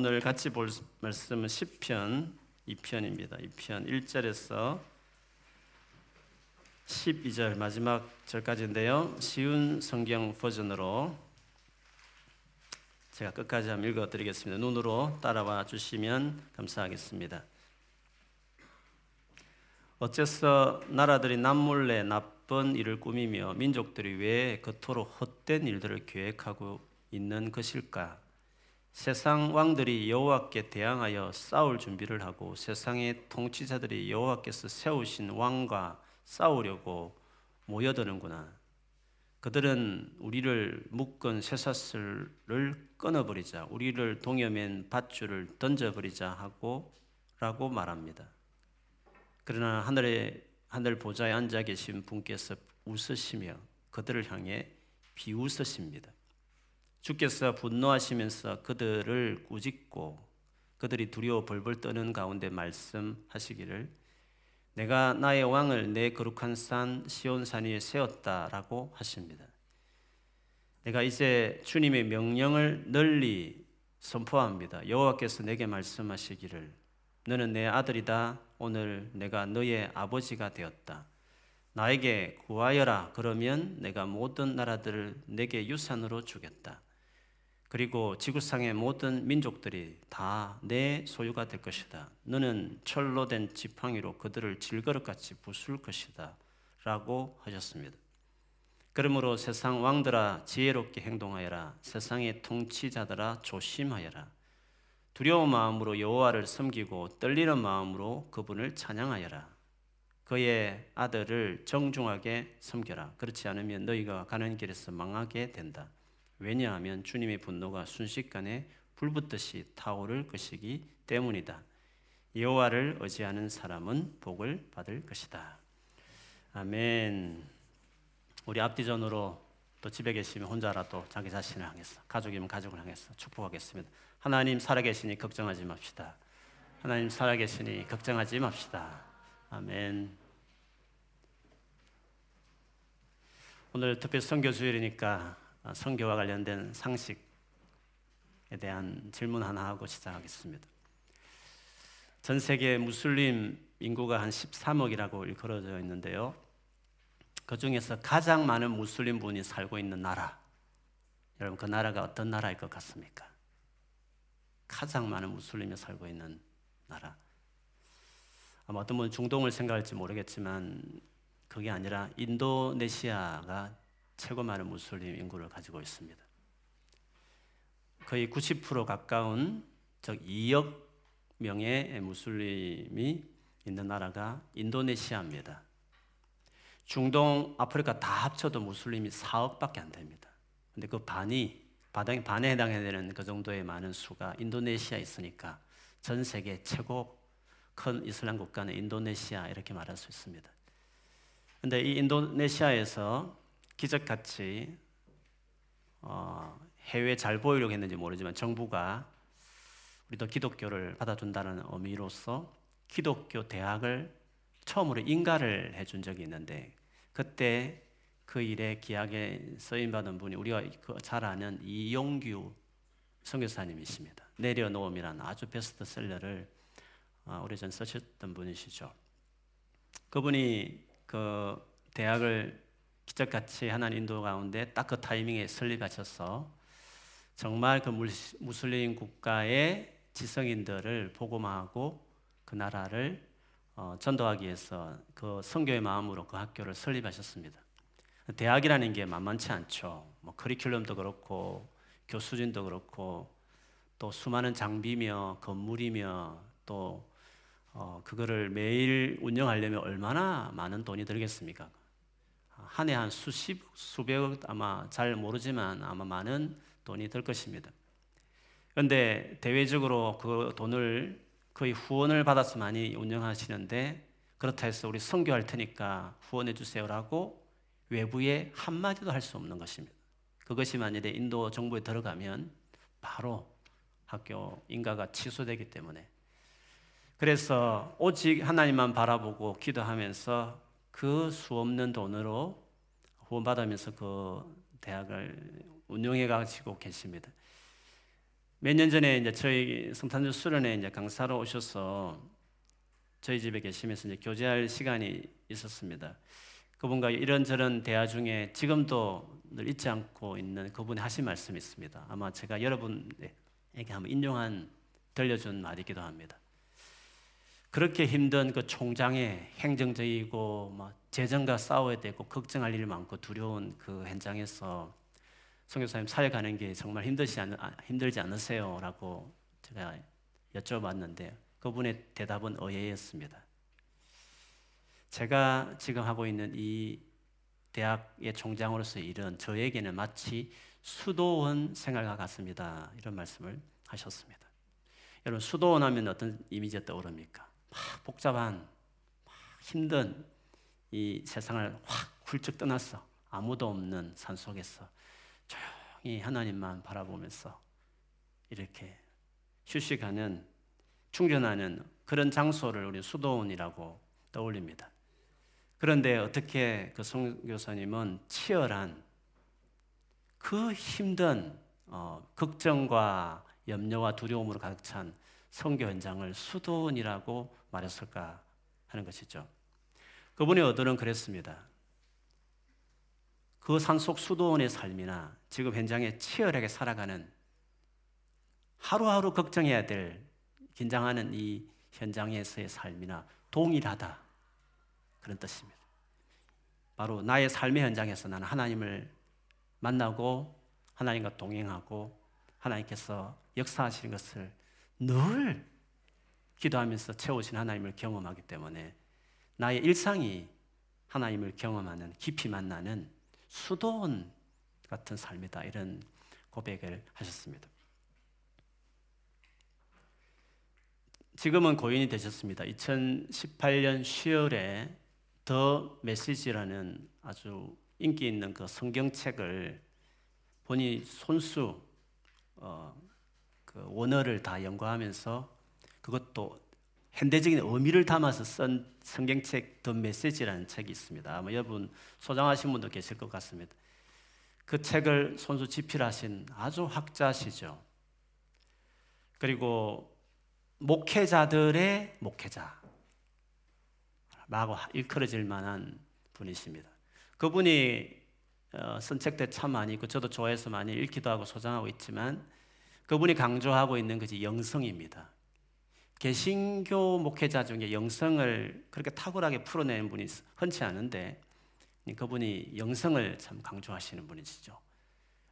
오늘 같이 볼 말씀은 10편 2편입니다. 2편 1절에서 12절 마지막 절까지인데요. 쉬운 성경 버전으로 제가 끝까지 한번 읽어 드리겠습니다. 눈으로 따라와 주시면 감사하겠습니다. 어째서 나라들이 남몰래 나쁜 일을 꾸미며 민족들이 왜 그토록 헛된 일들을 계획하고 있는 것일까? 세상 왕들이 여호와께 대항하여 싸울 준비를 하고 세상의 통치자들이 여호와께서 세우신 왕과 싸우려고 모여드는구나. 그들은 우리를 묶은 쇠사슬을 끊어버리자, 우리를 동여맨 밧줄을 던져버리자 하고 라고 말합니다. 그러나 하늘에 하늘 보좌에 앉아 계신 분께서 웃으시며 그들을 향해 비웃으십니다. 주께서 분노하시면서 그들을 꾸짖고 그들이 두려워 벌벌 떠는 가운데 말씀하시기를 내가 나의 왕을 내 거룩한 산 시온 산 위에 세웠다라고 하십니다. 내가 이제 주님의 명령을 널리 선포합니다. 여호와께서 내게 말씀하시기를 너는 내 아들이다. 오늘 내가 너의 아버지가 되었다. 나에게 구하여라. 그러면 내가 모든 나라들을 내게 유산으로 주겠다. 그리고 지구상의 모든 민족들이 다 내 소유가 될 것이다. 너는 철로 된 지팡이로 그들을 질거릇같이 부술 것이다. 라고 하셨습니다. 그러므로 세상 왕들아 지혜롭게 행동하여라. 세상의 통치자들아 조심하여라. 두려운 마음으로 여호와를 섬기고 떨리는 마음으로 그분을 찬양하여라. 그의 아들을 정중하게 섬겨라. 그렇지 않으면 너희가 가는 길에서 망하게 된다. 왜냐하면 주님의 분노가 순식간에 불붙듯이 타오를 것이기 때문이다. 여호와를 의지하는 사람은 복을 받을 것이다. 아멘. 우리 앞뒤전으로 또 집에 계시면 혼자라도 자기 자신을 향해서 가족이면 가족을 향해서 축복하겠습니다. 하나님 살아계시니 걱정하지 맙시다. 하나님 살아계시니 걱정하지 맙시다. 아멘. 오늘 특별 선교 주일이니까 성교와 관련된 상식에 대한 질문 하나 하고 시작하겠습니다. 전 세계 무슬림 인구가 한 13억이라고 일컬어져 있는데요. 그 중에서 가장 많은 무슬림 분이 살고 있는 나라. 여러분 그 나라가 어떤 나라일 것 같습니까? 가장 많은 무슬림이 살고 있는 나라. 아마 어떤 분은 중동을 생각할지 모르겠지만 그게 아니라 인도네시아가 최고 많은 무슬림 인구를 가지고 있습니다. 거의 90% 가까운 즉 2억 명의 무슬림이 있는 나라가 인도네시아입니다. 중동, 아프리카 다 합쳐도 무슬림이 4억밖에 안 됩니다. 근데 그 반이 반에, 반에 해당되는 그 정도의 많은 수가 인도네시아에 있으니까 전 세계 최고 큰 이슬람 국가는 인도네시아 이렇게 말할 수 있습니다. 근데 이 인도네시아에서 기적같이 어, 해외 잘 보이려고 했는지 모르지만 정부가 우리도 기독교를 받아준다는 의미로서 기독교 대학을 처음으로 인가를 해준 적이 있는데 그때 그 일에 기약에 쓰임 받은 분이 우리가 그잘 아는 이용규 선교사님이십니다. 내려놓음이라는 아주 베스트셀러를 어, 오래전 쓰셨던 분이시죠. 그분이 그 대학을 기적같이 하나님 인도 가운데 딱 그 타이밍에 설립하셔서 정말 그 무슬림 국가의 지성인들을 복음하고 그 나라를 어, 전도하기 위해서 그 성교의 마음으로 그 학교를 설립하셨습니다. 대학이라는 게 만만치 않죠. 뭐 커리큘럼도 그렇고 교수진도 그렇고 또 수많은 장비며 건물이며 또 어, 그거를 매일 운영하려면 얼마나 많은 돈이 들겠습니까? 한 해 한 수십, 수백억 아마 잘 모르지만 아마 많은 돈이 들 것입니다. 그런데 대외적으로 그 돈을 거의 후원을 받아서 많이 운영하시는데 그렇다 해서 우리 선교할 테니까 후원해 주세요라고 외부에 한마디도 할 수 없는 것입니다. 그것이 만일에 인도 정부에 들어가면 바로 학교 인가가 취소되기 때문에 그래서 오직 하나님만 바라보고 기도하면서 그 수없는 돈으로 후원받으면서 그 대학을 운영해 가지고 계십니다. 몇 년 전에 이제 저희 성탄절 수련회 이제 강사로 오셔서 저희 집에 계시면서 이제 교제할 시간이 있었습니다. 그분과 이런저런 대화 중에 지금도 늘 잊지 않고 있는 그분이 하신 말씀이 있습니다. 아마 제가 여러분에게 한번 인용한 들려준 말이기도 합니다. 그렇게 힘든 그 총장의 행정적이고 막 재정과 싸워야 되고 걱정할 일 많고 두려운 그 현장에서 성교사님 사역하는 게 정말 힘들지 않 힘들지 않으세요?라고 제가 여쭤봤는데 그분의 대답은 어예였습니다. 제가 지금 하고 있는 이 대학의 총장으로서 일은 저에게는 마치 수도원 생활과 같습니다. 이런 말씀을 하셨습니다. 여러분 수도원 하면 어떤 이미지가 떠오릅니까? 막 복잡한 막 힘든 이 세상을 확 훌쩍 떠났어. 아무도 없는 산 속에서 조용히 하나님만 바라보면서 이렇게 휴식하는 충전하는 그런 장소를 우리 수도원이라고 떠올립니다. 그런데 어떻게 그 성교사님은 치열한 그 힘든 어, 걱정과 염려와 두려움으로 가득 찬 성교 현장을 수도원이라고 말했을까 하는 것이죠. 그분의 어들은 그랬습니다. 그 산속 수도원의 삶이나 지금 현장에 치열하게 살아가는 하루하루 걱정해야 될 긴장하는 이 현장에서의 삶이나 동일하다. 그런 뜻입니다. 바로 나의 삶의 현장에서 나는 하나님을 만나고 하나님과 동행하고 하나님께서 역사하시는 것을 늘 기도하면서 채우신 하나님을 경험하기 때문에 나의 일상이 하나님을 경험하는 깊이 만나는 수도원 같은 삶이다 이런 고백을 하셨습니다. 지금은 고인이 되셨습니다. 2018년 10월에 더 메시지라는 아주 인기 있는 그 성경책을 본인 손수 어, 그 원어를 다 연구하면서 그것도 현대적인 의미를 담아서 쓴 성경책 더 메시지라는 책이 있습니다. 아마 여러분 소장하신 분도 계실 것 같습니다. 그 책을 손수 집필하신 아주 학자시죠. 그리고 목회자들의 목회자 라고 일컬어질 만한 분이십니다. 그분이 어, 쓴책들 참 많이 있고 저도 좋아해서 많이 읽기도 하고 소장하고 있지만 그분이 강조하고 있는 것이 영성입니다. 개신교 목회자 중에 영성을 그렇게 탁월하게 풀어내는 분이 흔치 않은데 그분이 영성을 참 강조하시는 분이시죠.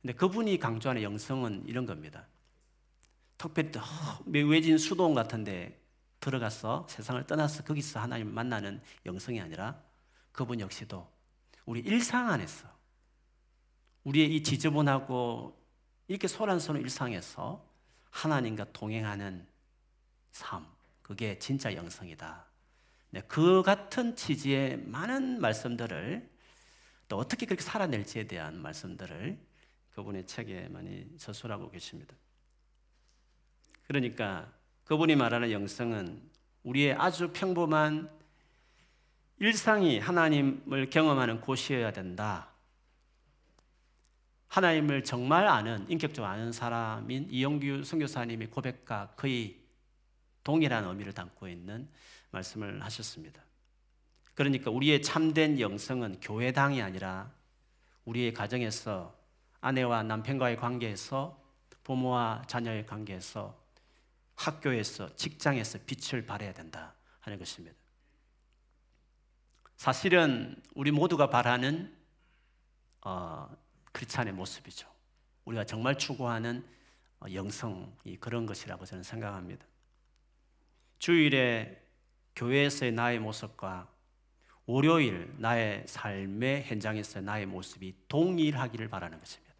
근데 그분이 강조하는 영성은 이런 겁니다. 특별히 외진 수도원 같은데 들어가서 세상을 떠나서 거기서 하나님을 만나는 영성이 아니라 그분 역시도 우리 일상 안에서 우리의 이 지저분하고 이렇게 소란스러운 일상에서 하나님과 동행하는 삶, 그게 진짜 영성이다. 네, 그 같은 취지의 많은 말씀들을 또 어떻게 그렇게 살아낼지에 대한 말씀들을 그분의 책에 많이 저술하고 계십니다. 그러니까 그분이 말하는 영성은 우리의 아주 평범한 일상이 하나님을 경험하는 곳이어야 된다. 하나님을 정말 아는 인격적으로 아는 사람인 이영규 선교사님의 고백과 거의 동일한 의미를 담고 있는 말씀을 하셨습니다. 그러니까 우리의 참된 영성은 교회당이 아니라 우리의 가정에서 아내와 남편과의 관계에서 부모와 자녀의 관계에서 학교에서 직장에서 빛을 발해야 된다 하는 것입니다. 사실은 우리 모두가 바라는 어, 크리스찬의 모습이죠. 우리가 정말 추구하는 어, 영성이 그런 것이라고 저는 생각합니다. 주일에 교회에서의 나의 모습과 월요일 나의 삶의 현장에서 나의 모습이 동일하기를 바라는 것입니다.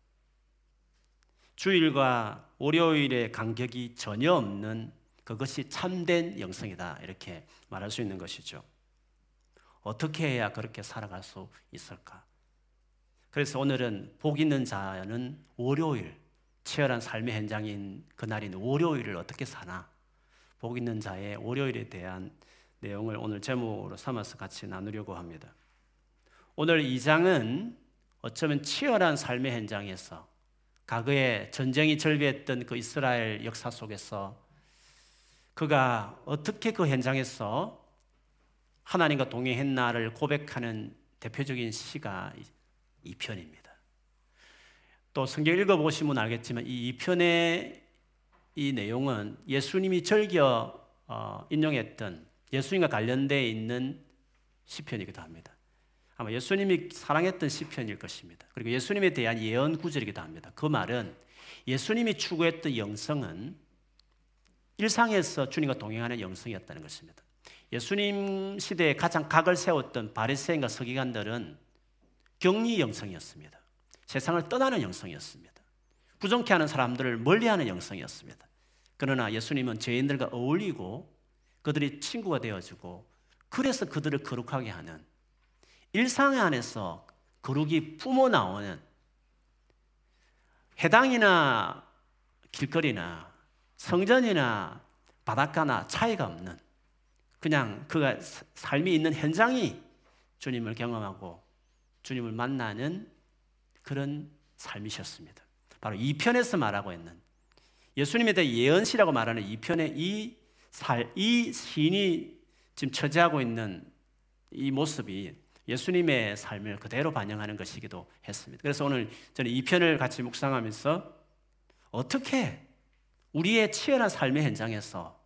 주일과 월요일의 간격이 전혀 없는 그것이 참된 영성이다. 이렇게 말할 수 있는 것이죠. 어떻게 해야 그렇게 살아갈 수 있을까? 그래서 오늘은 복 있는 자는 월요일, 치열한 삶의 현장인 그날인 월요일을 어떻게 사나? 복 있는 자의 월요일에 대한 내용을 오늘 제목으로 삼아서 같이 나누려고 합니다. 오늘 이 장은 어쩌면 치열한 삶의 현장에서 과거에 전쟁이 절비했던 그 이스라엘 역사 속에서 그가 어떻게 그 현장에서 하나님과 동행했나를 고백하는 대표적인 시가 이 편입니다. 또 성경 읽어보시면 알겠지만 이 2편의 이 내용은 예수님이 즐겨 어, 인용했던 예수님과 관련되어 있는 시편이기도 합니다. 아마 예수님이 사랑했던 시편일 것입니다. 그리고 예수님에 대한 예언 구절이기도 합니다. 그 말은 예수님이 추구했던 영성은 일상에서 주님과 동행하는 영성이었다는 것입니다. 예수님 시대에 가장 각을 세웠던 바리새인과 서기관들은 격리 영성이었습니다. 세상을 떠나는 영성이었습니다. 부정케 하는 사람들을 멀리하는 영성이었습니다. 그러나 예수님은 죄인들과 어울리고 그들이 친구가 되어지고 그래서 그들을 거룩하게 하는 일상 안에서 거룩이 뿜어 나오는 해당이나 길거리나 성전이나 바닷가나 차이가 없는 그냥 그가 삶이 있는 현장이 주님을 경험하고 주님을 만나는 그런 삶이셨습니다. 바로 이 편에서 말하고 있는 예수님에 대해 예언시라고 말하는 이 편의 이 살, 이 시인이 지금 처지하고 있는 이 모습이 예수님의 삶을 그대로 반영하는 것이기도 했습니다. 그래서 오늘 저는 이 편을 같이 묵상하면서 어떻게 우리의 치열한 삶의 현장에서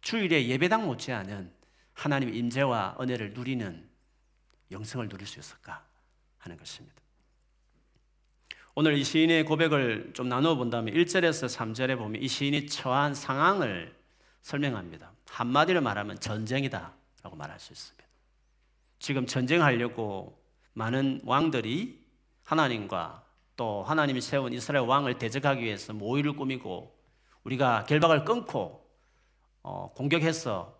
주일에 예배당 못지않은 하나님의 임재와 은혜를 누리는 영성을 누릴 수 있을까 하는 것입니다. 오늘 이 시인의 고백을 좀 나누어 본다면 1절에서 3절에 보면 이 시인이 처한 상황을 설명합니다. 한마디로 말하면 전쟁이다 라고 말할 수 있습니다. 지금 전쟁하려고 많은 왕들이 하나님과 또 하나님이 세운 이스라엘 왕을 대적하기 위해서 모의를 꾸미고 우리가 결박을 끊고 어, 공격해서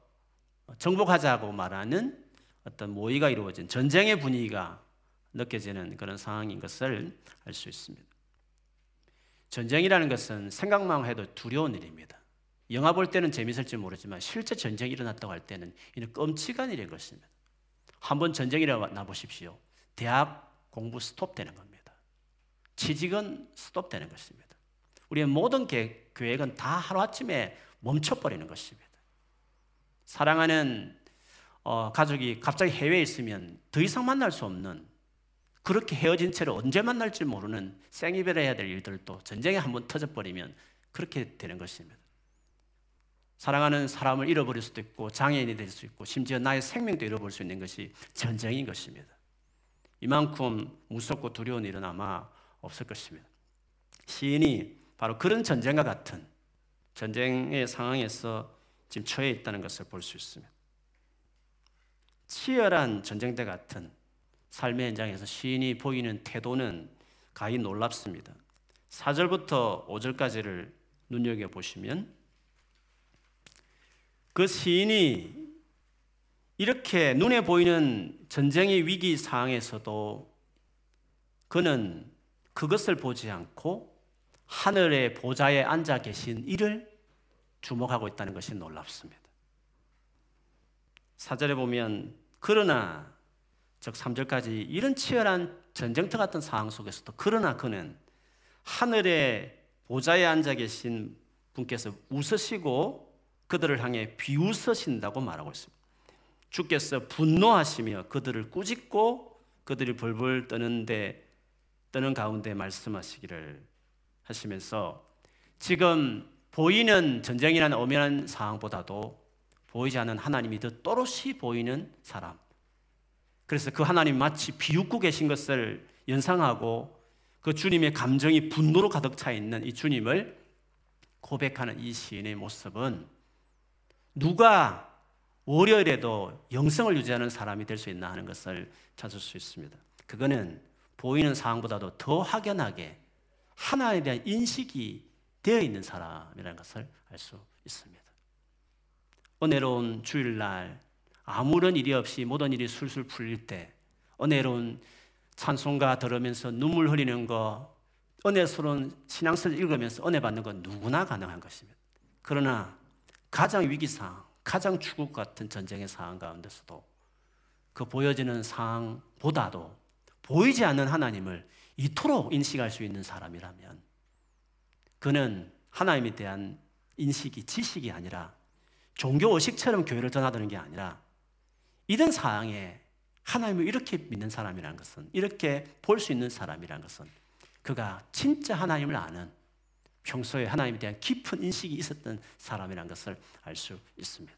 정복하자고 말하는 어떤 모의가 이루어진 전쟁의 분위기가 느껴지는 그런 상황인 것을 알 수 있습니다. 전쟁이라는 것은 생각만 해도 두려운 일입니다. 영화 볼 때는 재밌을지 모르지만 실제 전쟁이 일어났다고 할 때는 이는 끔찍한 일인 것입니다. 한번 전쟁이라고 나보십시오. 대학 공부 스톱되는 겁니다. 취직은 스톱되는 것입니다. 우리의 모든 계획은 다 하루아침에 멈춰버리는 것입니다. 사랑하는 어, 가족이 갑자기 해외에 있으면 더 이상 만날 수 없는 그렇게 헤어진 채로 언제 만날지 모르는 생이별해야 될 일들도 전쟁에 한번 터져버리면 그렇게 되는 것입니다. 사랑하는 사람을 잃어버릴 수도 있고 장애인이 될 수 있고 심지어 나의 생명도 잃어버릴 수 있는 것이 전쟁인 것입니다. 이만큼 무섭고 두려운 일은 아마 없을 것입니다. 시인이 바로 그런 전쟁과 같은 전쟁의 상황에서 지금 처해 있다는 것을 볼 수 있습니다. 치열한 전쟁대 같은 삶의 현장에서 시인이 보이는 태도는 가히 놀랍습니다. 4절부터 5절까지를 눈여겨 보시면 그 시인이 이렇게 눈에 보이는 전쟁의 위기 상황에서도 그는 그것을 보지 않고 하늘의 보좌에 앉아 계신 이를 주목하고 있다는 것이 놀랍습니다. 사절에 보면 그러나 즉 3절까지 이런 치열한 전쟁터 같은 상황 속에서도 그러나 그는 하늘의 보좌에 앉아 계신 분께서 웃으시고 그들을 향해 비웃으신다고 말하고 있습니다. 주께서 분노하시며 그들을 꾸짖고 그들이 벌벌 떠는데 떠는 가운데 말씀하시기를 하시면서 지금 보이는 전쟁이라는 엄연한 상황보다도 보이지 않는 하나님이 더 또렷이 보이는 사람. 그래서 그 하나님 마치 비웃고 계신 것을 연상하고 그 주님의 감정이 분노로 가득 차 있는 이 주님을 고백하는 이 시인의 모습은 누가 월요일에도 영성을 유지하는 사람이 될 수 있나 하는 것을 찾을 수 있습니다. 그거는 보이는 상황보다도 더 확연하게 하나에 대한 인식이 되어 있는 사람이라는 것을 알 수 있습니다. 은혜로운 주일날 아무런 일이 없이 모든 일이 술술 풀릴 때 은혜로운 찬송가 들으면서 눈물 흘리는 거 은혜스러운 신앙서를 읽으면서 은혜 받는 건 누구나 가능한 것입니다. 그러나 가장 위기 상황, 가장 것 같은 전쟁의 상황 가운데서도 그 보여지는 상황보다도 보이지 않는 하나님을 이토록 인식할 수 있는 사람이라면 그는 하나님에 대한 인식이 지식이 아니라 종교 의식처럼 교회를 전하드는 게 아니라 이런 상황에 하나님을 이렇게 믿는 사람이라는 것은 이렇게 볼 수 있는 사람이라는 것은 그가 진짜 하나님을 아는 평소에 하나님에 대한 깊은 인식이 있었던 사람이라는 것을 알 수 있습니다.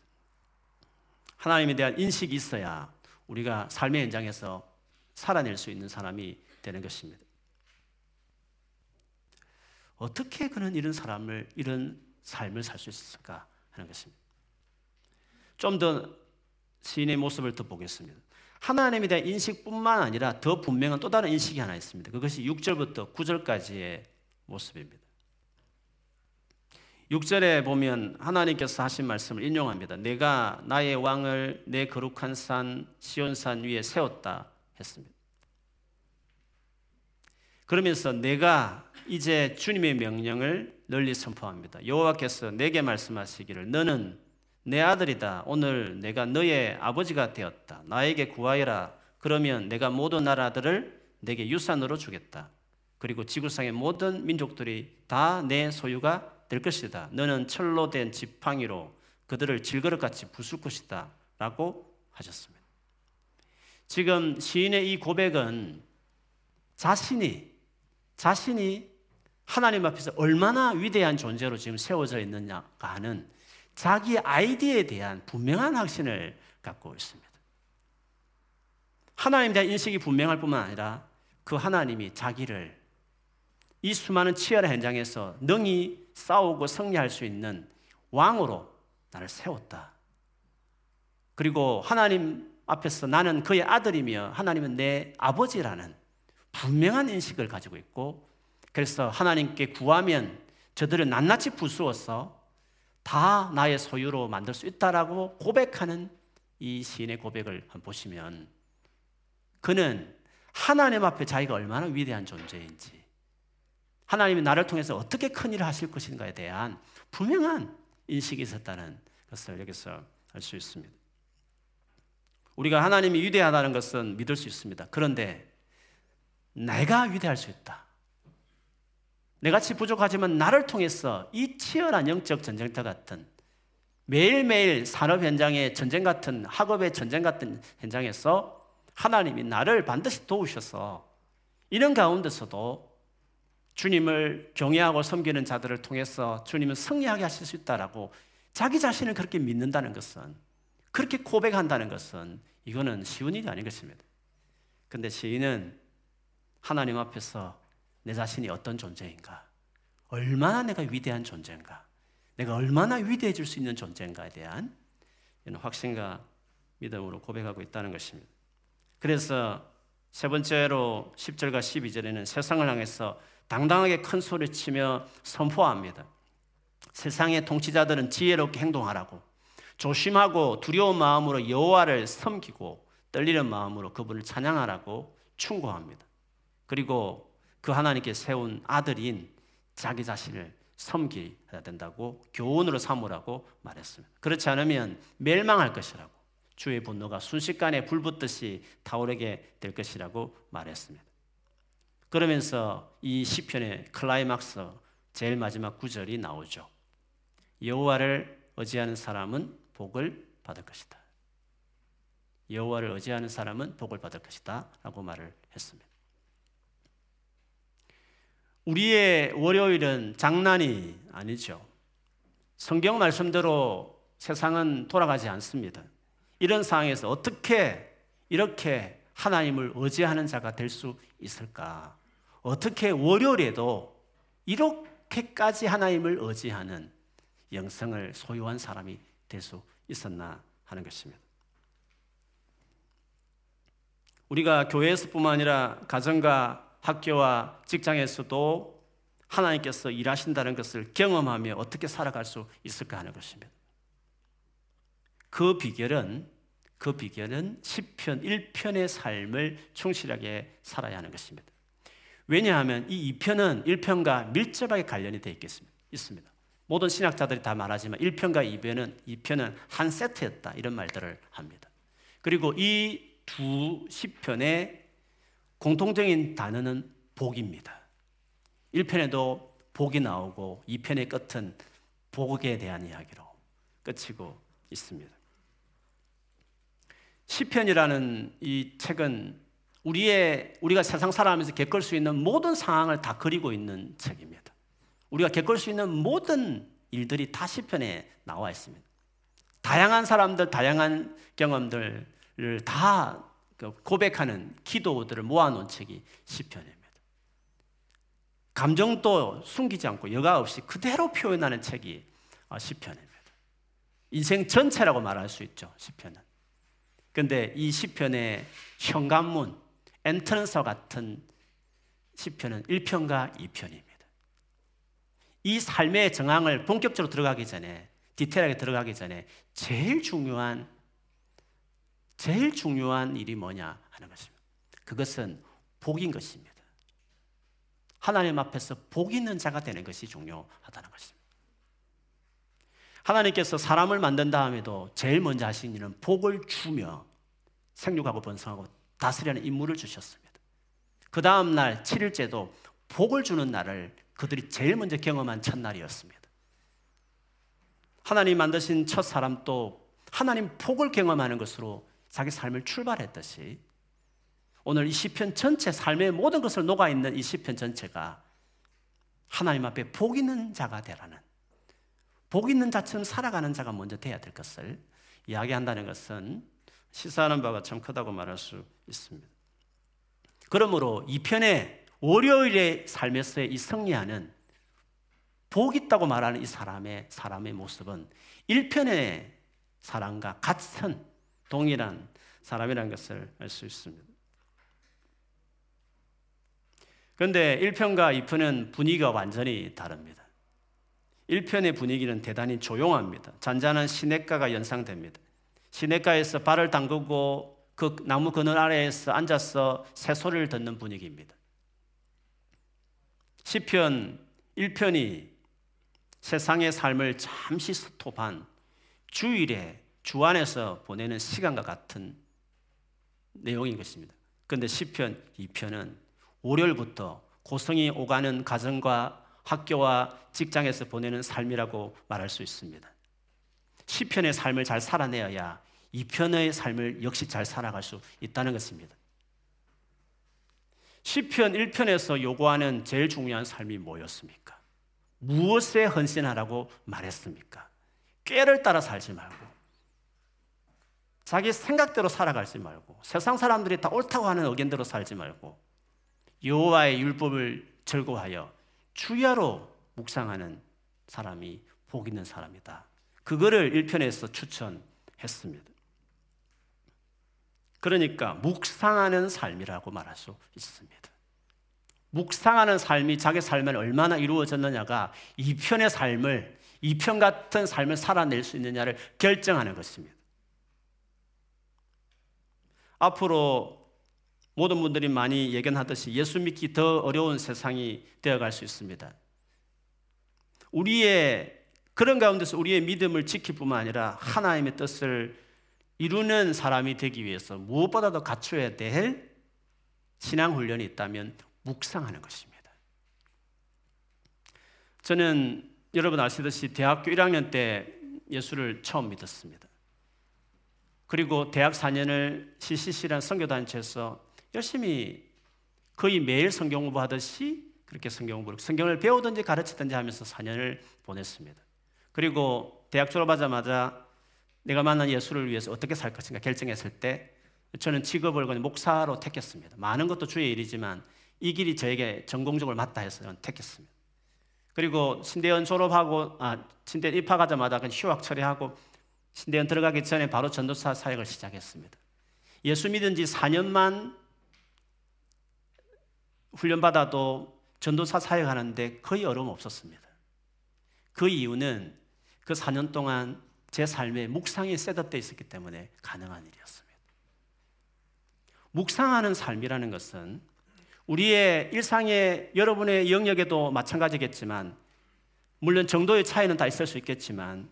하나님에 대한 인식이 있어야 우리가 삶의 현장에서 살아낼 수 있는 사람이 되는 것입니다. 어떻게 그는 이런 사람을 이런 삶을 살 수 있을까 하는 것입니다. 좀 더 시인의 모습을 더 보겠습니다. 하나님에 대한 인식뿐만 아니라 더 분명한 또 다른 인식이 하나 있습니다. 그것이 6절부터 9절까지의 모습입니다. 6절에 보면 하나님께서 하신 말씀을 인용합니다. 내가 나의 왕을 내 거룩한 산 시온산 위에 세웠다 했습니다. 그러면서 내가 이제 주님의 명령을 널리 선포합니다. 여호와께서 내게 말씀하시기를 너는 내 아들이다. 오늘 내가 너의 아버지가 되었다. 나에게 구하여라. 그러면 내가 모든 나라들을 내게 유산으로 주겠다. 그리고 지구상의 모든 민족들이 다 내 소유가 될 것이다. 너는 철로 된 지팡이로 그들을 질그릇같이 부술 것이다. 라고 하셨습니다. 지금 시인의 이 고백은 자신이, 자신이 하나님 앞에서 얼마나 위대한 존재로 지금 세워져 있느냐가 하는 자기 아이디에 대한 분명한 확신을 갖고 있습니다. 하나님에 대한 인식이 분명할 뿐만 아니라 그 하나님이 자기를 이 수많은 치열한 현장에서 능히 싸우고 승리할 수 있는 왕으로 나를 세웠다. 그리고 하나님 앞에서 나는 그의 아들이며 하나님은 내 아버지라는 분명한 인식을 가지고 있고 그래서 하나님께 구하면 저들을 낱낱이 부수어서 다 나의 소유로 만들 수 있다라고 고백하는 이 시인의 고백을 보시면 그는 하나님 앞에 자기가 얼마나 위대한 존재인지 하나님이 나를 통해서 어떻게 큰 일을 하실 것인가에 대한 분명한 인식이 있었다는 것을 여기서 알 수 있습니다. 우리가 하나님이 위대하다는 것은 믿을 수 있습니다. 그런데 내가 위대할 수 있다. 내같이 부족하지만 나를 통해서 이 치열한 영적 전쟁터 같은 매일매일 산업 현장의 전쟁 같은 학업의 전쟁 같은 현장에서 하나님이 나를 반드시 도우셔서 이런 가운데서도 주님을 경외하고 섬기는 자들을 통해서 주님은 승리하게 하실 수 있다라고 자기 자신을 그렇게 믿는다는 것은 그렇게 고백한다는 것은 이거는 쉬운 일이 아닌 것입니다. 근데 시인은 하나님 앞에서 내 자신이 어떤 존재인가? 얼마나 내가 위대한 존재인가? 내가 얼마나 위대해질 수 있는 존재인가에 대한 확신과 믿음으로 고백하고 있다는 것입니다. 그래서 세 번째로 10절과 12절에는 세상을 향해서 당당하게 큰 소리 치며 선포합니다. 세상의 통치자들은 지혜롭게 행동하라고 조심하고 두려운 마음으로 여호와를 섬기고 떨리는 마음으로 그분을 찬양하라고 충고합니다. 그리고 그 하나님께 세운 아들인 자기 자신을 섬기야 된다고 교훈으로 삼으라고 말했습니다. 그렇지 않으면 멸망할 것이라고 주의 분노가 순식간에 불붙듯이 타오르게 될 것이라고 말했습니다. 그러면서 이 시편의 클라이막스 제일 마지막 구절이 나오죠. 여호와를 의지하는 사람은 복을 받을 것이다. 여호와를 의지하는 사람은 복을 받을 것이다라고 말을 했습니다. 우리의 월요일은 장난이 아니죠. 성경 말씀대로 세상은 돌아가지 않습니다. 이런 상황에서 어떻게 이렇게 하나님을 의지하는 자가 될 수 있을까? 어떻게 월요일에도 이렇게까지 하나님을 의지하는 영성을 소유한 사람이 될 수 있었나 하는 것입니다. 우리가 교회에서뿐만 아니라 가정과 학교와 직장에서도 하나님께서 일하신다는 것을 경험하며 어떻게 살아갈 수 있을까 하는 것입니다. 그 비결은 그 비결은 10편 1편의 삶을 충실하게 살아야 하는 것입니다. 왜냐하면 이 2편은 1편과 밀접하게 관련이 되어 있습니다. 모든 신학자들이 다 말하지만 1편과 2편은 2편은 한 세트였다 이런 말들을 합니다. 그리고 이 두 시편의 공통적인 단어는 복입니다. 1편에도 복이 나오고 2편의 끝은 복에 대한 이야기로 끝이고 있습니다. 시편이라는 이 책은 우리의 우리가 세상 살아가면서 겪을 수 있는 모든 상황을 다 그리고 있는 책입니다. 우리가 겪을 수 있는 모든 일들이 다 시편에 나와 있습니다. 다양한 사람들, 다양한 경험들을 다그 고백하는 기도들을 모아놓은 책이 시편입니다. 감정도 숨기지 않고 여과 없이 그대로 표현하는 책이 어, 시편입니다. 인생 전체라고 말할 수 있죠. 시편은. 근데 이 시편의 현관문, 엔트런스 같은 시편은 1편과 2편입니다. 이 삶의 정황을 본격적으로 들어가기 전에 디테일하게 들어가기 전에 제일 중요한 제일 중요한 일이 뭐냐 하는 것입니다. 그것은 복인 것입니다. 하나님 앞에서 복 있는 자가 되는 것이 중요하다는 것입니다. 하나님께서 사람을 만든 다음에도 제일 먼저 하신 일은 복을 주며 생육하고 번성하고 다스리는 임무를 주셨습니다. 그 다음 날 7일째도 복을 주는 날을 그들이 제일 먼저 경험한 첫날이었습니다. 하나님 만드신 첫 사람도 하나님 복을 경험하는 것으로 자기 삶을 출발했듯이 오늘 이 시편 전체 삶의 모든 것을 녹아 있는 이 시편 전체가 하나님 앞에 복 있는 자가 되라는 복 있는 자처럼 살아가는 자가 먼저 돼야 될 것을 이야기한다는 것은 시사하는 바가 참 크다고 말할 수 있습니다. 그러므로 이 편의 월요일의 삶에서의 이 승리하는 복 있다고 말하는 이 사람의 사람의 모습은 1편의 사람과 같은 동일한 사람이라는 것을 알 수 있습니다. 그런데 1편과 2편은 분위기가 완전히 다릅니다. 1편의 분위기는 대단히 조용합니다. 잔잔한 시냇가가 연상됩니다. 시냇가에서 발을 담그고 그 나무 그늘 아래에서 앉아서 새소리를 듣는 분위기입니다. 시편 1편이 세상의 삶을 잠시 스톱한 주일에 주 안에서 보내는 시간과 같은 내용인 것입니다. 그런데 시편 2편은 월요일부터 고성이 오가는 가정과 학교와 직장에서 보내는 삶이라고 말할 수 있습니다. 시편의 삶을 잘 살아내어야 2편의 삶을 역시 잘 살아갈 수 있다는 것입니다. 시편 1편에서 요구하는 제일 중요한 삶이 뭐였습니까? 무엇에 헌신하라고 말했습니까? 꾀를 따라 살지 말고 자기 생각대로 살아가지 말고 세상 사람들이 다 옳다고 하는 의견대로 살지 말고 여호와의 율법을 절거하여 주야로 묵상하는 사람이 복 있는 사람이다. 그거를 1편에서 추천했습니다. 그러니까 묵상하는 삶이라고 말할 수 있습니다. 묵상하는 삶이 자기 삶에 얼마나 이루어졌느냐가 2편의 삶을 2편 같은 삶을 살아낼 수 있느냐를 결정하는 것입니다. 앞으로 모든 분들이 많이 예견하듯이 예수 믿기 더 어려운 세상이 되어갈 수 있습니다. 우리의 그런 가운데서 우리의 믿음을 지킬 뿐만 아니라 하나님의 뜻을 이루는 사람이 되기 위해서 무엇보다도 갖춰야 될 신앙 훈련이 있다면 묵상하는 것입니다. 저는 여러분 아시듯이 대학교 1학년 때 예수를 처음 믿었습니다. 그리고 대학 4년을 CCC라는 선교단체에서 열심히 거의 매일 성경 공부하듯이 그렇게 성경 공부를 성경을 배우든지 가르치든지 하면서 4년을 보냈습니다. 그리고 대학 졸업하자마자 내가 만난 예수를 위해서 어떻게 살 것인가 결정했을 때 저는 직업을 그냥 목사로 택했습니다. 많은 것도 주의 일이지만 이 길이 저에게 전공적으로 맞다 해서 택했습니다. 그리고 신대원 졸업하고 아 신대원 입학하자마자 그냥 휴학 처리하고 신대원 들어가기 전에 바로 전도사 사역을 시작했습니다. 예수 믿은 지 4년만 훈련받아도 전도사 사역하는데 거의 어려움 없었습니다. 그 이유는 그 4년 동안 제 삶에 묵상이 셋업되어 있었기 때문에 가능한 일이었습니다. 묵상하는 삶이라는 것은 우리의 일상의 여러분의 영역에도 마찬가지겠지만 물론 정도의 차이는 다 있을 수 있겠지만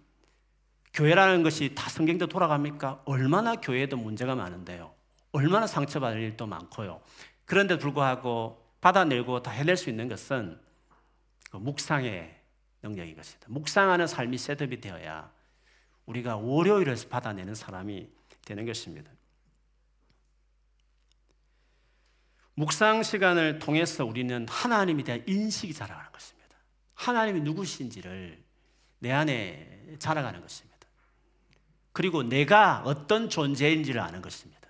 교회라는 것이 다 성경대로 돌아갑니까? 얼마나 교회에도 문제가 많은데요. 얼마나 상처받을 일도 많고요. 그런데 불구하고 받아내고 다 해낼 수 있는 것은 그 묵상의 능력인 것입니다. 묵상하는 삶이 셋업이 되어야 우리가 월요일을 받아내는 사람이 되는 것입니다. 묵상 시간을 통해서 우리는 하나님에 대한 인식이 자라가는 것입니다. 하나님이 누구신지를 내 안에 자라가는 것입니다. 그리고 내가 어떤 존재인지를 아는 것입니다.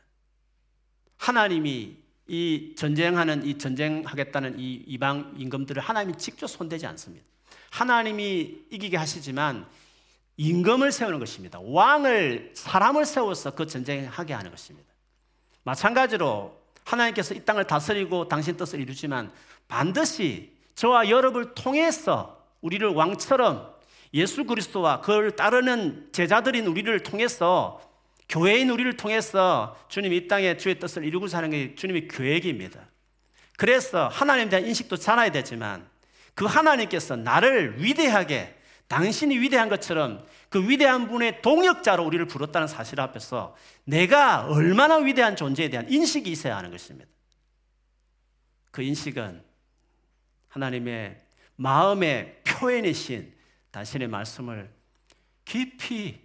하나님이 이 전쟁하는 이 전쟁하겠다는 이 이방 임금들을 하나님이 직접 손대지 않습니다. 하나님이 이기게 하시지만 임금을 세우는 것입니다. 왕을 사람을 세워서 그 전쟁하게 하는 것입니다. 마찬가지로 하나님께서 이 땅을 다스리고 당신 뜻을 이루지만 반드시 저와 여러분을 통해서 우리를 왕처럼 예수 그리스도와 그를 따르는 제자들인 우리를 통해서 교회인 우리를 통해서 주님이 이 땅에 주의 뜻을 이루고 사는 게 주님의 계획입니다. 그래서 하나님에 대한 인식도 자라야 되지만 그 하나님께서 나를 위대하게 당신이 위대한 것처럼 그 위대한 분의 동역자로 우리를 부렀다는 사실 앞에서 내가 얼마나 위대한 존재에 대한 인식이 있어야 하는 것입니다. 그 인식은 하나님의 마음의 표현이신 당신의 말씀을 깊이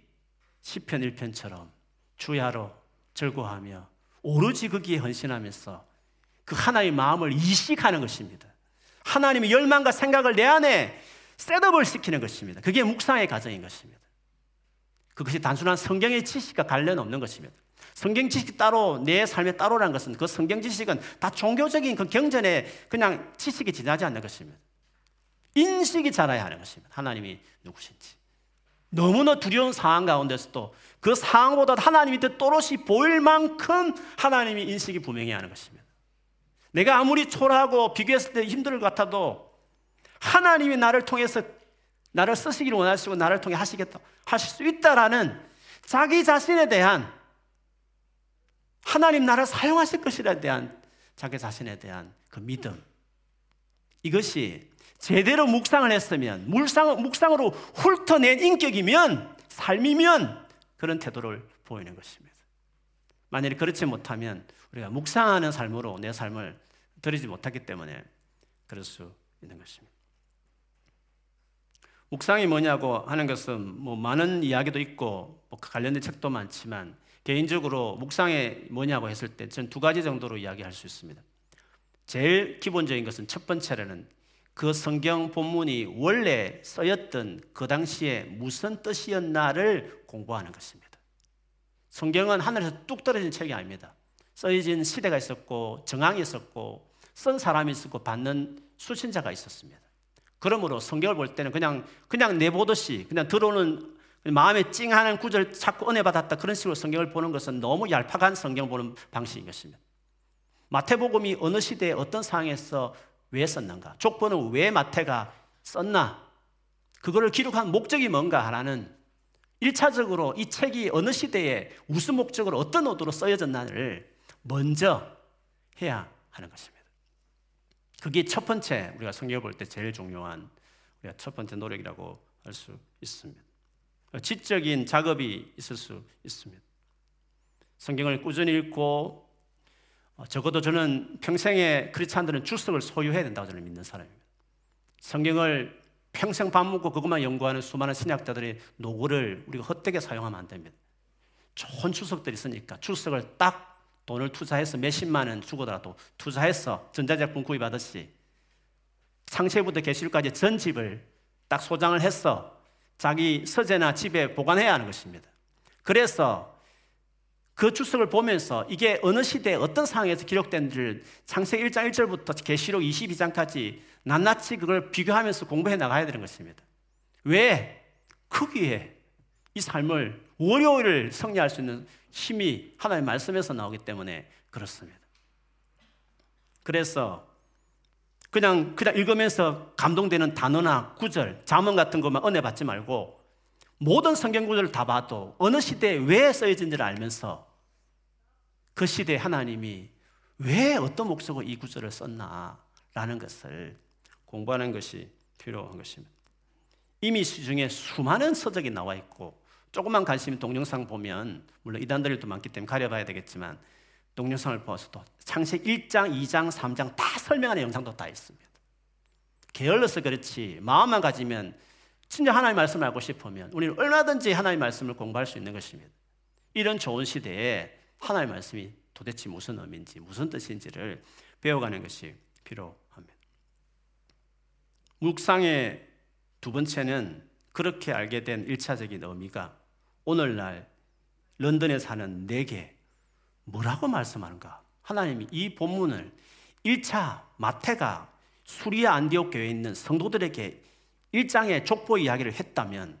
시편 1편처럼 주야로 즐거워하며 오로지 거기에 헌신하면서 그 하나의 마음을 이식하는 것입니다. 하나님의 열망과 생각을 내 안에 셋업을 시키는 것입니다. 그게 묵상의 과정인 것입니다. 그것이 단순한 성경의 지식과 관련 없는 것입니다. 성경 지식 따로 내 삶에 따로라는 것은 그 성경 지식은 다 종교적인 그 경전에 그냥 지식이 지나지 않는 것입니다. 인식이 자라야 하는 것입니다. 하나님이 누구신지. 너무나 두려운 상황 가운데서도 그 상황보다 하나님이 더 또렷이 보일 만큼 하나님이 인식이 분명히 하는 것입니다. 내가 아무리 초라하고 비교했을 때 힘들 것 같아도 하나님이 나를 통해서 나를 쓰시기를 원하시고 나를 통해 하시겠다, 하실 수 있다라는 자기 자신에 대한 하나님 나를 사용하실 것이라에 대한 자기 자신에 대한 그 믿음. 이것이 제대로 묵상을 했으면, 묵상, 묵상으로 훑어낸 인격이면, 삶이면 그런 태도를 보이는 것입니다. 만약에 그렇지 못하면 우리가 묵상하는 삶으로 내 삶을 드리지 못하기 때문에 그럴 수 있는 것입니다. 묵상이 뭐냐고 하는 것은 뭐 많은 이야기도 있고 뭐 관련된 책도 많지만 개인적으로 묵상이 뭐냐고 했을 때 저는 두 가지 정도로 이야기할 수 있습니다. 제일 기본적인 것은 첫 번째로는 그 성경 본문이 원래 쓰였던 그 당시에 무슨 뜻이었나를 공부하는 것입니다. 성경은 하늘에서 뚝 떨어진 책이 아닙니다. 써진 시대가 있었고 정황이 있었고 쓴 사람이 있었고 받는 수신자가 있었습니다. 그러므로 성경을 볼 때는 그냥 그냥 내보듯이 그냥 들어오는 마음에 찡하는 구절 자꾸 은혜 받았다 그런 식으로 성경을 보는 것은 너무 얄팍한 성경 보는 방식인 것입니다. 마태복음이 어느 시대에 어떤 상황에서 왜 썼는가? 족보는 왜 마태가 썼나? 그거를 기록한 목적이 뭔가 하나는 1차적으로 이 책이 어느 시대에 무슨 목적으로 어떤 의도로 써여졌나를 먼저 해야 하는 것입니다. 그게 첫 번째 우리가 성경을 볼 때 제일 중요한 우리가 첫 번째 노력이라고 할 수 있습니다. 지적인 작업이 있을 수 있습니다. 성경을 꾸준히 읽고 어, 적어도 저는 평생에 크리스찬들은 주석을 소유해야 된다고 저는 믿는 사람입니다. 성경을 평생 밥 먹고 그것만 연구하는 수많은 신학자들의 노고를 우리가 헛되게 사용하면 안 됩니다. 좋은 주석들이 있으니까 주석을 딱 돈을 투자해서 몇십만 원 주고더라도 투자해서 전자제품 구입하듯이 창세부터 계시록까지 전 집을 딱 소장을 해서 자기 서재나 집에 보관해야 하는 것입니다. 그래서 그 주석을 보면서 이게 어느 시대에 어떤 상황에서 기록된지를 창세기 1장 1절부터 계시록 22장까지 낱낱이 그걸 비교하면서 공부해 나가야 되는 것입니다. 왜? 거기에 이 삶을 월요일을 성리할 수 있는 힘이 하나의 말씀에서 나오기 때문에 그렇습니다. 그래서 그냥 그냥 읽으면서 감동되는 단어나 구절, 자문 같은 것만 은혜 받지 말고 모든 성경 구절을 다 봐도 어느 시대에 왜 써져진지를 알면서 그 시대에 하나님이 왜 어떤 목적으로 이 구절을 썼나라는 것을 공부하는 것이 필요한 것입니다. 이미 시중에 수많은 서적이 나와 있고 조금만 관심이 동영상 보면 물론 이단들도 많기 때문에 가려봐야 되겠지만 동영상을 보아서도 창세기 1장, 2장, 3장 다 설명하는 영상도 다 있습니다. 게을러서 그렇지 마음만 가지면 진짜 하나님 말씀을 알고 싶으면 우리는 얼마든지 하나님 말씀을 공부할 수 있는 것입니다. 이런 좋은 시대에 하나님 말씀이 도대체 무슨 의미인지 무슨 뜻인지를 배워가는 것이 필요합니다. 묵상의 두 번째는 그렇게 알게 된 1차적인 의미가 오늘날 런던에 사는 내게 뭐라고 말씀하는가? 하나님이 이 본문을 1차 마태가 수리아 안디옥 교회에 있는 성도들에게 1장의 족보 이야기를 했다면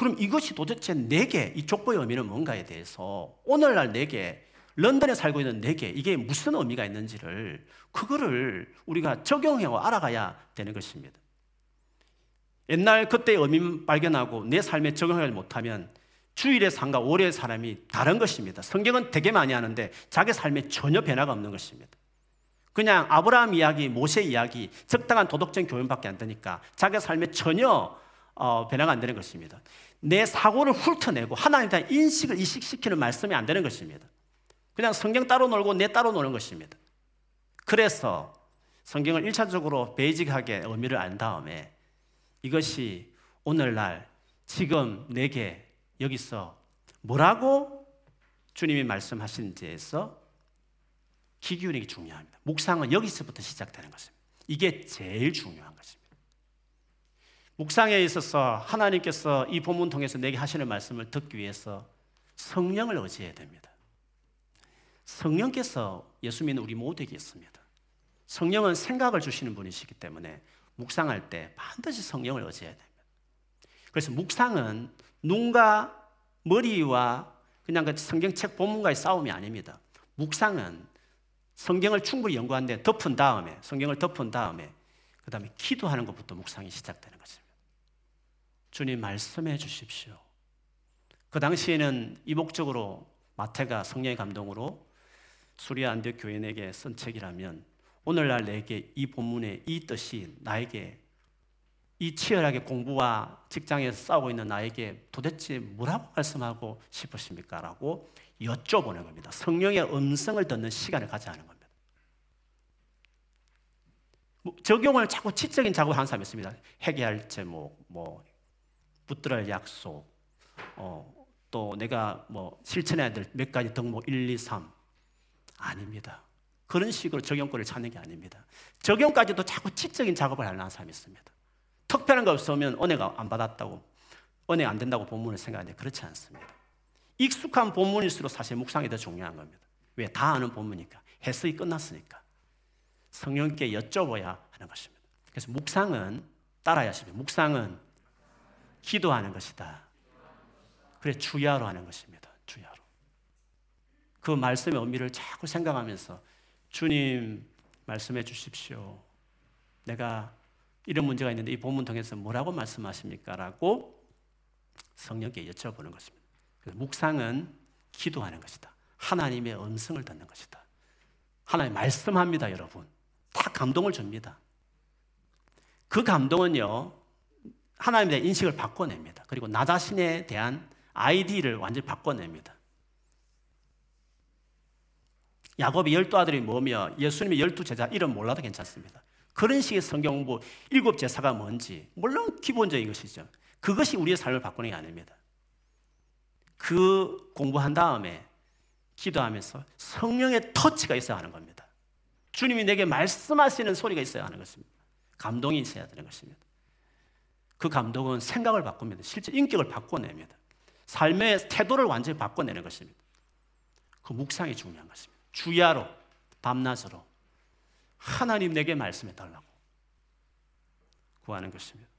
그럼 이것이 도대체 내게 이 족보의 의미는 뭔가에 대해서 오늘날 내게 런던에 살고 있는 내게 이게 무슨 의미가 있는지를 그거를 우리가 적용해서 알아가야 되는 것입니다. 옛날 그때의 의미 발견하고 내 삶에 적용하지 못하면 주일의 삶과 월요의 사람이 다른 것입니다. 성경은 되게 많이 하는데 자기 삶에 전혀 변화가 없는 것입니다. 그냥 아브라함 이야기, 모세 이야기, 적당한 도덕적 교훈밖에 안 되니까 자기 삶에 전혀 어, 변화가 안 되는 것입니다. 내 사고를 훑어내고 하나님에 대한 인식을 이식시키는 말씀이 안 되는 것입니다. 그냥 성경 따로 놀고 내 따로 노는 것입니다. 그래서 성경을 1차적으로 베이직하게 의미를 안 다음에 이것이 오늘날 지금 내게 여기서 뭐라고 주님이 말씀하신지에서 귀 기울이기 중요합니다. 묵상은 여기서부터 시작되는 것입니다. 이게 제일 중요한 것입니다. 묵상에 있어서 하나님께서 이 본문 통해서 내게 하시는 말씀을 듣기 위해서 성령을 의지해야 됩니다. 성령께서 예수 믿는 우리 모두에게 있습니다. 성령은 생각을 주시는 분이시기 때문에 묵상할 때 반드시 성령을 의지해야 됩니다. 그래서 묵상은 눈과 머리와 그냥 그 성경책 본문과의 싸움이 아닙니다. 묵상은 성경을 충분히 연구한 데 덮은 다음에 성경을 덮은 다음에 그 다음에 기도하는 것부터 묵상이 시작되는 것입니다. 주님 말씀해 주십시오. 그 당시에는 이 목적으로 마태가 성령의 감동으로 수리아 안디옥 교인에게 쓴 책이라면 오늘날 내게 이 본문의 이 뜻이 나에게 이 치열하게 공부와 직장에서 싸우고 있는 나에게 도대체 뭐라고 말씀하고 싶으십니까? 라고 여쭤보는 겁니다. 성령의 음성을 듣는 시간을 가져야 하는 겁니다. 뭐 적용을 자꾸 지적인 작업을 하는 사람이 있습니다. 회개할 제목, 뭐 붙들어야 약속, 어, 또 내가 뭐 실천해야 될 몇 가지 덕목 1, 2, 3 아닙니다. 그런 식으로 적용권을 찾는 게 아닙니다. 적용까지도 자꾸 지적인 작업을 하는 사람이 있습니다. 특별한 거 없으면 은혜가 안 받았다고, 은혜 안 된다고 본문을 생각하는데 그렇지 않습니다. 익숙한 본문일수록 사실 묵상이 더 중요한 겁니다. 왜? 다 아는 본문이니까. 해석이 끝났으니까. 성령께 여쭤봐야 하는 것입니다. 그래서 묵상은 따라야 하십니다. 묵상은 기도하는 것이다. 그래, 주야로 하는 것입니다. 주야로. 그 말씀의 의미를 자꾸 생각하면서 주님 말씀해 주십시오. 내가 이런 문제가 있는데 이 본문 통해서 뭐라고 말씀하십니까? 라고 성령께 여쭤보는 것입니다. 그래서 묵상은 기도하는 것이다. 하나님의 음성을 듣는 것이다. 하나님 말씀합니다, 여러분. 다 감동을 줍니다. 그 감동은요, 하나님에 대한 인식을 바꿔냅니다. 그리고 나 자신에 대한 아이디를 완전히 바꿔냅니다. 야곱이 열두 아들이 뭐며 예수님의 열두 제자 이름 몰라도 괜찮습니다. 그런 식의 성경 공부 일곱 제사가 뭔지 물론 기본적인 것이죠. 그것이 우리의 삶을 바꾸는 게 아닙니다. 그 공부한 다음에 기도하면서 성령의 터치가 있어야 하는 겁니다. 주님이 내게 말씀하시는 소리가 있어야 하는 것입니다. 감동이 있어야 되는 것입니다. 그 감동은 생각을 바꿉니다. 실제 인격을 바꿔냅니다. 삶의 태도를 완전히 바꿔내는 것입니다. 그 묵상이 중요한 것입니다. 주야로, 밤낮으로 하나님 내게 말씀해 달라고 구하는 것입니다.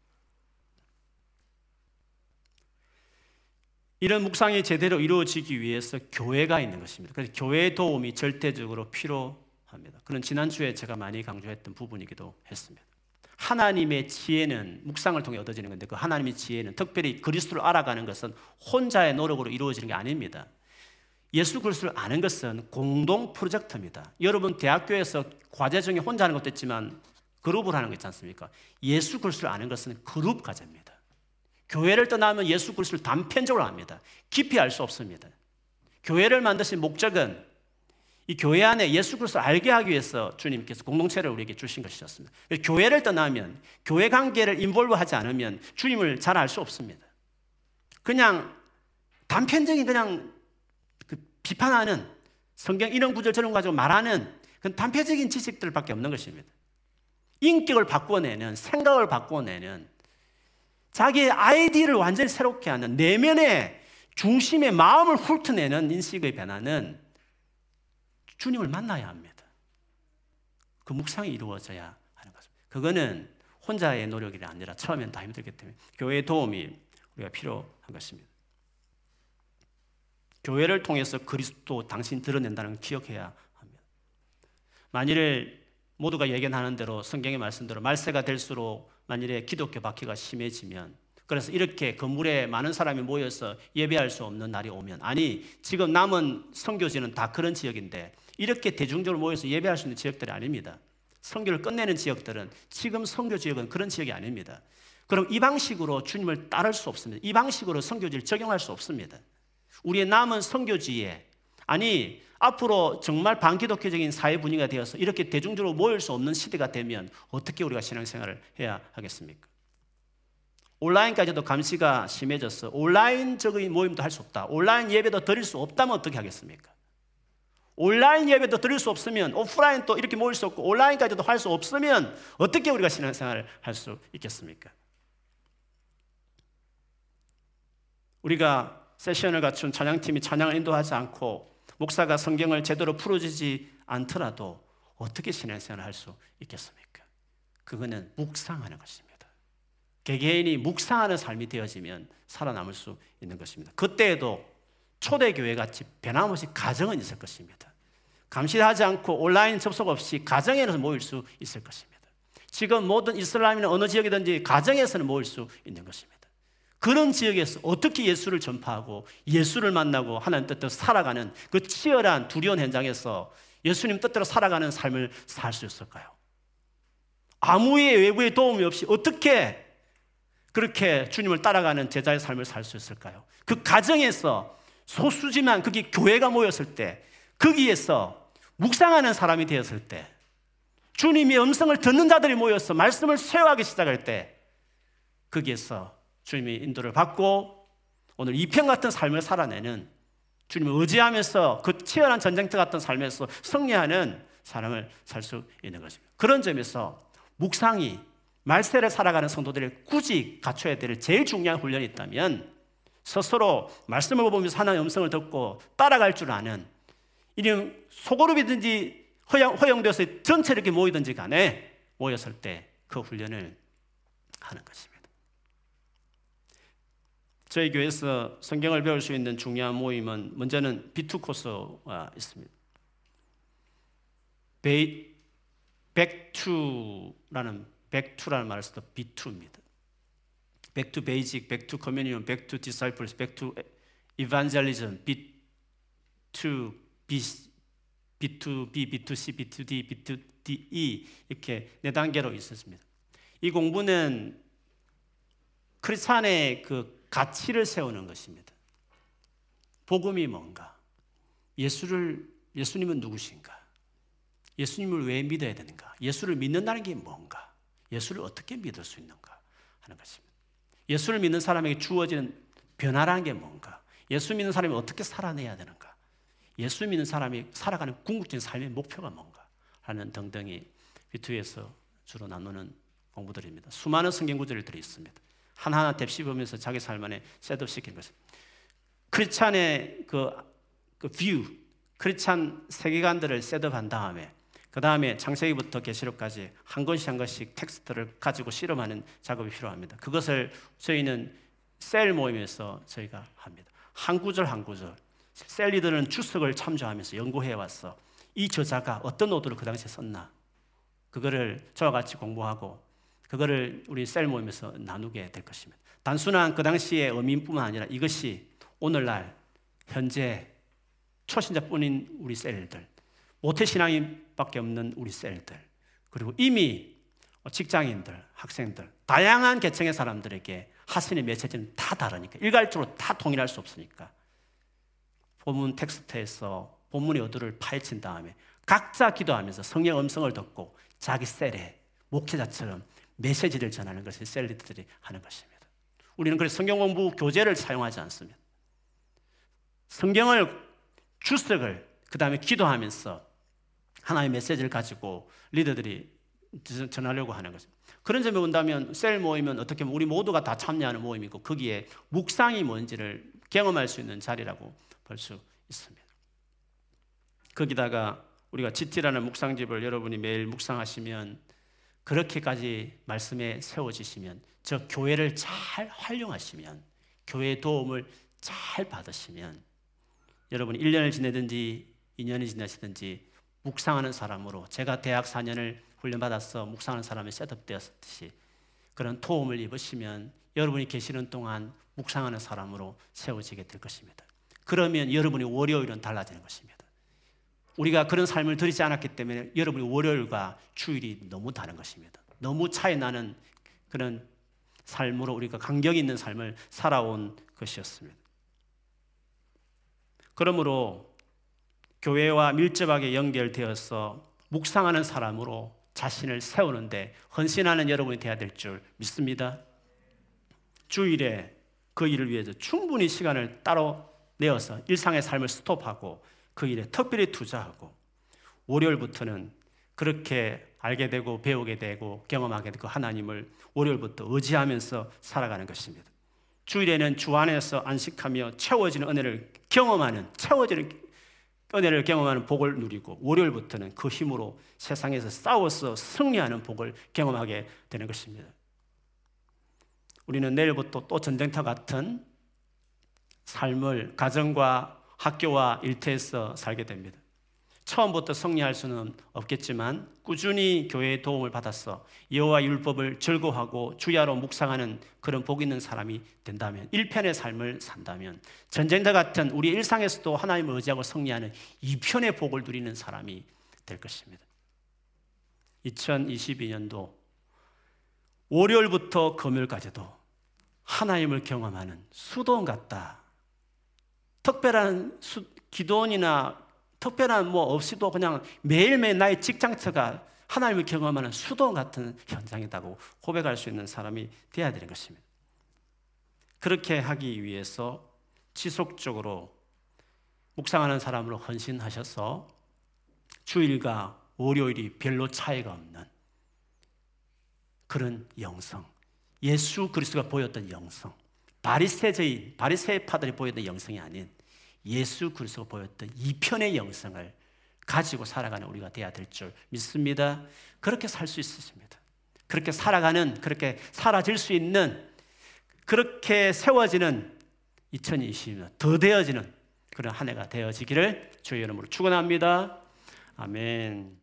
이런 묵상이 제대로 이루어지기 위해서 교회가 있는 것입니다. 그래서 교회의 도움이 절대적으로 필요합니다. 그런 지난주에 제가 많이 강조했던 부분이기도 했습니다. 하나님의 지혜는 묵상을 통해 얻어지는 건데 그 하나님의 지혜는 특별히 그리스도를 알아가는 것은 혼자의 노력으로 이루어지는 게 아닙니다. 예수 그리스도를 아는 것은 공동 프로젝트입니다. 여러분 대학교에서 과제 중에 혼자 하는 것도 있지만 그룹을 하는 거 있지 않습니까? 예수 그리스도를 아는 것은 그룹 과제입니다. 교회를 떠나면 예수 그리스도를 단편적으로 압니다. 깊이 알 수 없습니다. 교회를 만드신 목적은 이 교회 안에 예수 그리스도를 알게 하기 위해서 주님께서 공동체를 우리에게 주신 것이었습니다. 교회를 떠나면 교회 관계를 인볼브하지 않으면 주님을 잘 알 수 없습니다. 그냥 단편적인 그냥 그 비판하는 성경 이런 구절 저런 가지고 말하는 그 단편적인 지식들밖에 없는 것입니다. 인격을 바꾸어내는 생각을 바꾸어내는 자기의 아이디를 완전히 새롭게 하는 내면의 중심의 마음을 훑어내는 인식의 변화는 주님을 만나야 합니다. 그 묵상이 이루어져야 하는 것입니다. 그거는 혼자의 노력이 아니라 처음엔 다 힘들기 때문에 교회의 도움이 우리가 필요한 것입니다. 교회를 통해서 그리스도 당신 드러낸다는 기억해야 합니다. 만일 모두가 예견하는 대로 성경의 말씀대로 말세가 될수록 만일에 기독교 박해가 심해지면 그래서 이렇게 건물에 많은 사람이 모여서 예배할 수 없는 날이 오면 아니 지금 남은 선교지는 다 그런 지역인데 이렇게 대중적으로 모여서 예배할 수 있는 지역들이 아닙니다. 선교를 끝내는 지역들은 지금 선교 지역은 그런 지역이 아닙니다. 그럼 이 방식으로 주님을 따를 수 없습니다. 이 방식으로 선교지를 적용할 수 없습니다. 우리의 남은 선교지에 아니 앞으로 정말 반기독교적인 사회 분위기가 되어서 이렇게 대중적으로 모일 수 없는 시대가 되면 어떻게 우리가 신앙생활을 해야 하겠습니까? 온라인까지도 감시가 심해져서 온라인적인 모임도 할 수 없다. 온라인 예배도 드릴 수 없다면 어떻게 하겠습니까? 온라인 예배도 드릴 수 없으면 오프라인 또 이렇게 모일 수 없고 온라인까지도 할 수 없으면 어떻게 우리가 신앙생활을 할 수 있겠습니까? 우리가 세션을 갖춘 찬양팀이 찬양을 인도하지 않고 목사가 성경을 제대로 풀어주지 않더라도 어떻게 신앙생활을 할 수 있겠습니까? 그거는 묵상하는 것입니다. 개개인이 묵상하는 삶이 되어지면 살아남을 수 있는 것입니다. 그때에도 초대교회 같이 변함없이 가정은 있을 것입니다. 감시하지 않고 온라인 접속 없이 가정에서 모일 수 있을 것입니다. 지금 모든 이슬람이나 어느 지역이든지 가정에서는 모일 수 있는 것입니다. 그런 지역에서 어떻게 예수를 전파하고 예수를 만나고 하나님 뜻대로 살아가는 그 치열한 두려운 현장에서 예수님 뜻대로 살아가는 삶을 살 수 있을까요? 아무의 외부의 도움이 없이 어떻게 그렇게 주님을 따라가는 제자의 삶을 살 수 있을까요? 그 가정에서 소수지만 그게 교회가 모였을 때 거기에서 묵상하는 사람이 되었을 때 주님의 음성을 듣는 자들이 모여서 말씀을 쇠하기 시작할 때 거기에서 주님의 인도를 받고 오늘 이편 같은 삶을 살아내는 주님을 의지하면서 그 치열한 전쟁터 같은 삶에서 승리하는 사람을 살 수 있는 것입니다. 그런 점에서 묵상이 말세를 살아가는 성도들이 굳이 갖춰야 될 제일 중요한 훈련이 있다면 스스로 말씀을 보면서 하나님의 음성을 듣고 따라갈 줄 아는 이런 소그룹이든지 허용, 허용되어서 전체 이렇게 모이든지 간에 모였을 때 그 훈련을 하는 것입니다. 저희 교회에서 성경을 배울 수 있는 중요한 모임은 먼저는 B2 코스가 있습니다. 베이, 백투라는 백투라는 말을 써도 B2입니다. back to basic, back to communion, back to disciples, back to evangelism, B to B, B to B, B to C, B to D, B to D, E 이렇게 네 단계로 있었습니다. 이 공부는 크리스찬의 그 가치를 세우는 것입니다. 복음이 뭔가? 예수를 예수님은 누구신가? 예수님을 왜 믿어야 되는가? 예수를 믿는다는 게 뭔가? 예수를 어떻게 믿을 수 있는가 하는 것입니다. 예수를 믿는 사람에게 주어지는 변화라는 게 뭔가? 예수 믿는 사람이 어떻게 살아내야 되는가? 예수 믿는 사람이 살아가는 궁극적인 삶의 목표가 뭔가? 하는 등등이 비투에서 주로 나누는 공부들입니다. 수많은 성경 구절들이 있습니다. 하나하나 되씹으면서 자기 삶 안에 set up 시킨 것입 크리스천의 그, 그 view, 크리스천 세계관들을 set up한 다음에 그 다음에 창세기부터 계시록까지 한 권씩 한 권씩 텍스트를 가지고 실험하는 작업이 필요합니다. 그것을 저희는 셀 모임에서 저희가 합니다. 한 구절 한 구절. 셀 리더는 주석을 참조하면서 연구해 왔어. 이 저자가 어떤 노도를 그 당시에 썼나. 그거를 저와 같이 공부하고 그거를 우리 셀 모임에서 나누게 될 것입니다. 단순한 그 당시의 의미뿐만 아니라 이것이 오늘날 현재 초신자뿐인 우리 셀들 모태신앙인밖에 없는 우리 셀들, 그리고 이미 직장인들, 학생들, 다양한 계층의 사람들에게 하신의 메시지는 다 다르니까, 일괄적으로 다 동일할 수 없으니까, 본문 텍스트에서 본문의 의도를 파헤친 다음에 각자 기도하면서 성령 음성을 듣고 자기 셀에 목회자처럼 메시지를 전하는 것을 셀리들이 하는 것입니다. 우리는 그래서 성경 공부 교재를 사용하지 않습니다. 성경을 주석을 그 다음에 기도하면서 하나의 메시지를 가지고 리더들이 전하려고 하는 것입니다. 그런 점에 본다면 셀 모임은 어떻게 보면 우리 모두가 다 참여하는 모임이고 거기에 묵상이 뭔지를 경험할 수 있는 자리라고 볼수 있습니다. 거기다가 우리가 GT라는 묵상집을 여러분이 매일 묵상하시면 그렇게까지 말씀에 세워지시면 저 교회를 잘 활용하시면 교회의 도움을 잘 받으시면 여러분이 1년을 지내든지 2년이 지나시든지 묵상하는 사람으로 제가 대학 4년을 훈련받아서 묵상하는 사람이 셋업되었듯이 그런 도움을 입으시면 여러분이 계시는 동안 묵상하는 사람으로 세워지게 될 것입니다. 그러면 여러분의 월요일은 달라지는 것입니다. 우리가 그런 삶을 들이지 않았기 때문에 여러분의 월요일과 주일이 너무 다른 것입니다. 너무 차이 나는 그런 삶으로 우리가 간격 있는 삶을 살아온 것이었습니다. 그러므로 교회와 밀접하게 연결되어서 묵상하는 사람으로 자신을 세우는데 헌신하는 여러분이 되어야 될 줄 믿습니다. 주일에 그 일을 위해서 충분히 시간을 따로 내어서 일상의 삶을 스톱하고 그 일에 특별히 투자하고 월요일부터는 그렇게 알게 되고 배우게 되고 경험하게 되고 하나님을 월요일부터 의지하면서 살아가는 것입니다. 주일에는 주 안에서 안식하며 채워지는 은혜를 경험하는 채워지는 은혜를 경험하는 복을 누리고 월요일부터는 그 힘으로 세상에서 싸워서 승리하는 복을 경험하게 되는 것입니다. 우리는 내일부터 또 전쟁터 같은 삶을 가정과 학교와 일터에서 살게 됩니다. 처음부터 승리할 수는 없겠지만 꾸준히 교회의 도움을 받아서 여호와 율법을 즐거워하고 주야로 묵상하는 그런 복 있는 사람이 된다면 일편의 삶을 산다면 전쟁터 같은 우리 일상에서도 하나님을 의지하고 승리하는 이편의 복을 누리는 사람이 될 것입니다. 2022년도 월요일부터 금요일까지도 하나님을 경험하는 수도원 같다. 특별한 수, 기도원이나 특별한 뭐 없이도 그냥 매일매일 나의 직장처가 하나님을 경험하는 수도 같은 현장이다고 고백할 수 있는 사람이 되어야 되는 것입니다. 그렇게 하기 위해서 지속적으로 묵상하는 사람으로 헌신하셔서 주일과 월요일이 별로 차이가 없는 그런 영성, 예수 그리스도가 보였던 영성, 바리새적인 바리새파들이 보였던 영성이 아닌 예수 그리스도가 보였던 이편의 영성을 가지고 살아가는 우리가 돼야 될 줄 믿습니다. 그렇게 살 수 있으십니다. 그렇게 살아가는 그렇게 사라질 수 있는 그렇게 세워지는 2020년 더 되어지는 그런 한 해가 되어지기를 주의 이름으로 축원합니다. 아멘.